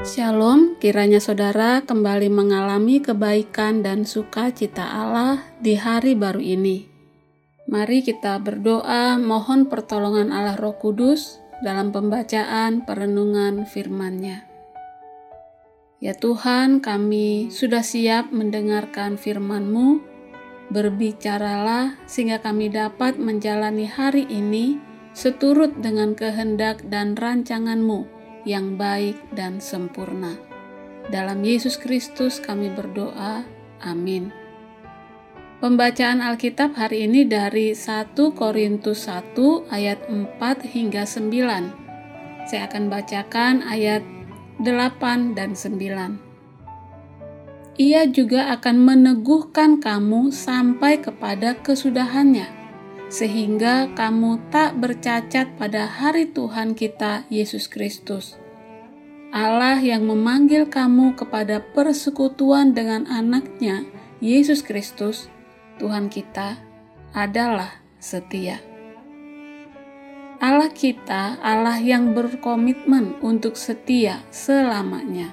Shalom, kiranya saudara kembali mengalami kebaikan dan sukacita Allah di hari baru ini. Mari kita berdoa mohon pertolongan Allah Roh Kudus dalam pembacaan perenungan firman-Nya. Ya Tuhan, kami sudah siap mendengarkan firman-Mu. Berbicaralah sehingga kami dapat menjalani hari ini seturut dengan kehendak dan rancangan-Mu yang baik dan sempurna. Dalam Yesus Kristus kami berdoa. Amin. Pembacaan Alkitab hari ini dari 1 Korintus 1 ayat 4 hingga 9. Saya akan bacakan ayat 8 dan 9 ia juga akan meneguhkan kamu sampai kepada kesudahannya, sehingga kamu tak bercacat pada hari Tuhan kita Yesus Kristus. Allah yang memanggil kamu kepada persekutuan dengan anaknya, Yesus Kristus, Tuhan kita, adalah setia. Allah kita, Allah yang berkomitmen untuk setia selamanya.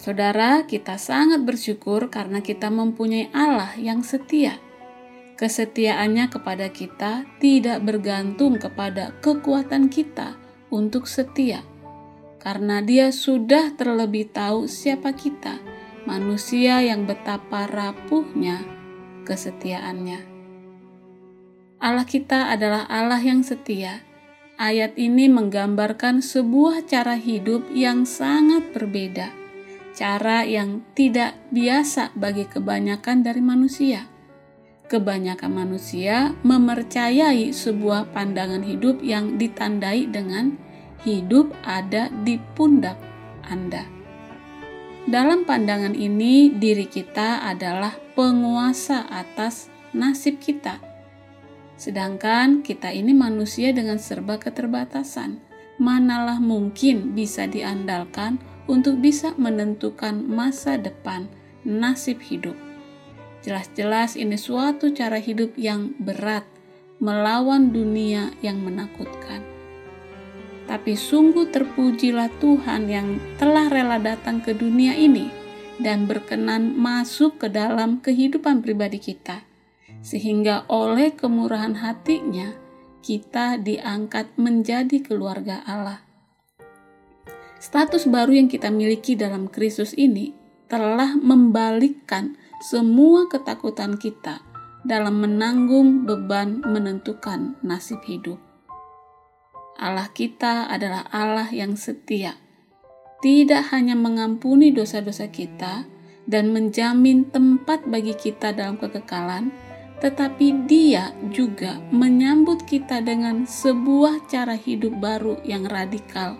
Saudara, kita sangat bersyukur karena kita mempunyai Allah yang setia. Kesetiaannya kepada kita tidak bergantung kepada kekuatan kita untuk setia, karena Dia sudah terlebih tahu siapa kita, manusia yang betapa rapuhnya kesetiaannya. Allah kita adalah Allah yang setia. Ayat ini menggambarkan sebuah cara hidup yang sangat berbeda cara yang tidak biasa bagi kebanyakan dari manusia. Kebanyakan manusia memercayai sebuah pandangan hidup yang ditandai dengan hidup ada di pundak Anda. Dalam pandangan ini, diri kita adalah penguasa atas nasib kita. Sedangkan kita ini manusia dengan serba keterbatasan. Manalah mungkin bisa diandalkan untuk bisa menentukan masa depan nasib hidup. Jelas-jelas ini suatu cara hidup yang berat melawan dunia yang menakutkan. Tapi sungguh terpujilah Tuhan yang telah rela datang ke dunia ini dan berkenan masuk ke dalam kehidupan pribadi kita, sehingga oleh kemurahan hatinya kita diangkat menjadi keluarga Allah. Status baru yang kita miliki dalam Kristus ini telah membalikkan semua ketakutan kita dalam menanggung beban menentukan nasib hidup. Allah kita adalah Allah yang setia, tidak hanya mengampuni dosa-dosa kita dan menjamin tempat bagi kita dalam kekekalan, tetapi Dia juga menyambut kita dengan sebuah cara hidup baru yang radikal.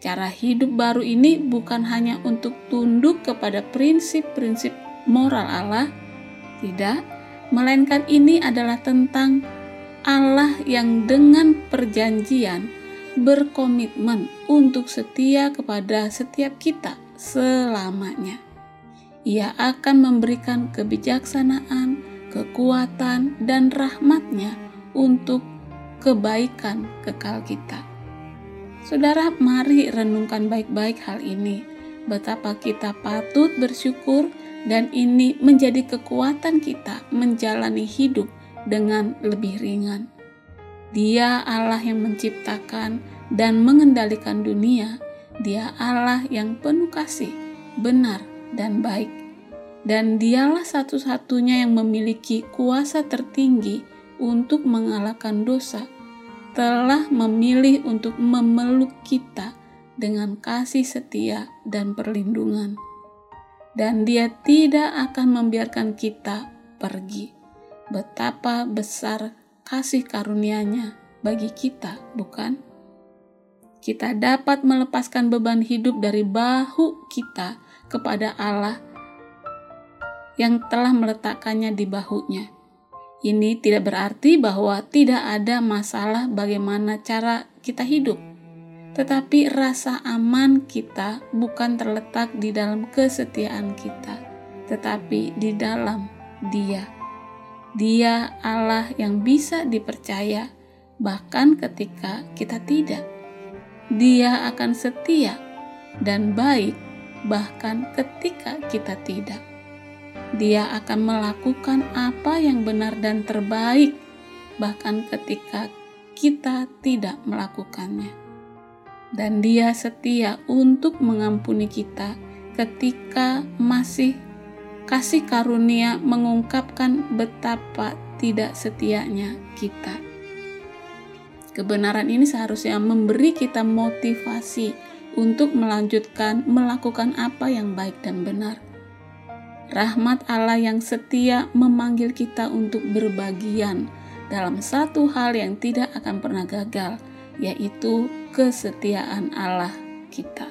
Cara hidup baru ini bukan hanya untuk tunduk kepada prinsip-prinsip moral Allah, tidak, melainkan ini adalah tentang Allah yang dengan perjanjian berkomitmen untuk setia kepada setiap kita selamanya. Ia akan memberikan kebijaksanaan, kekuatan, dan rahmatnya untuk kebaikan kekal kita. Saudara, mari renungkan baik-baik hal ini. Betapa kita patut bersyukur dan ini menjadi kekuatan kita menjalani hidup dengan lebih ringan. Dia Allah yang menciptakan dan mengendalikan dunia. Dia Allah yang penuh kasih, benar, dan baik. Dan dialah satu-satunya yang memiliki kuasa tertinggi untuk mengalahkan dosa telah memilih untuk memeluk kita dengan kasih setia dan perlindungan. Dan dia tidak akan membiarkan kita pergi. Betapa besar kasih karunia-Nya bagi kita, bukan? Kita dapat melepaskan beban hidup dari bahu kita kepada Allah yang telah meletakkannya di bahunya ini tidak berarti bahwa tidak ada masalah bagaimana cara kita hidup, tetapi rasa aman kita bukan terletak di dalam kesetiaan kita, tetapi di dalam Dia. Dia Allah yang bisa dipercaya, bahkan ketika kita tidak. Dia akan setia dan baik, bahkan ketika kita tidak. Dia akan melakukan apa yang benar dan terbaik, bahkan ketika kita tidak melakukannya. Dan Dia setia untuk mengampuni kita ketika masih kasih karunia mengungkapkan betapa tidak setianya kita. Kebenaran ini seharusnya memberi kita motivasi untuk melanjutkan melakukan apa yang baik dan benar Rahmat Allah yang setia memanggil kita untuk berbagian dalam satu hal yang tidak akan pernah gagal, yaitu kesetiaan Allah kita.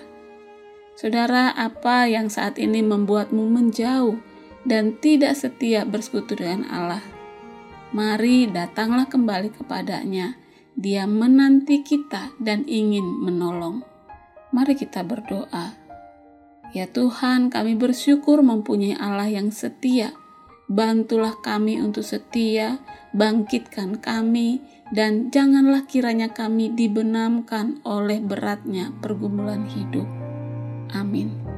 Saudara, apa yang saat ini membuatmu menjauh dan tidak setia bersekutu dengan Allah? Mari datanglah kembali kepadanya. Dia menanti kita dan ingin menolong. Mari kita berdoa. Ya Tuhan, kami bersyukur mempunyai Allah yang setia. Bantulah kami untuk setia, bangkitkan kami, dan janganlah kiranya kami dibenamkan oleh beratnya pergumulan hidup. Amin.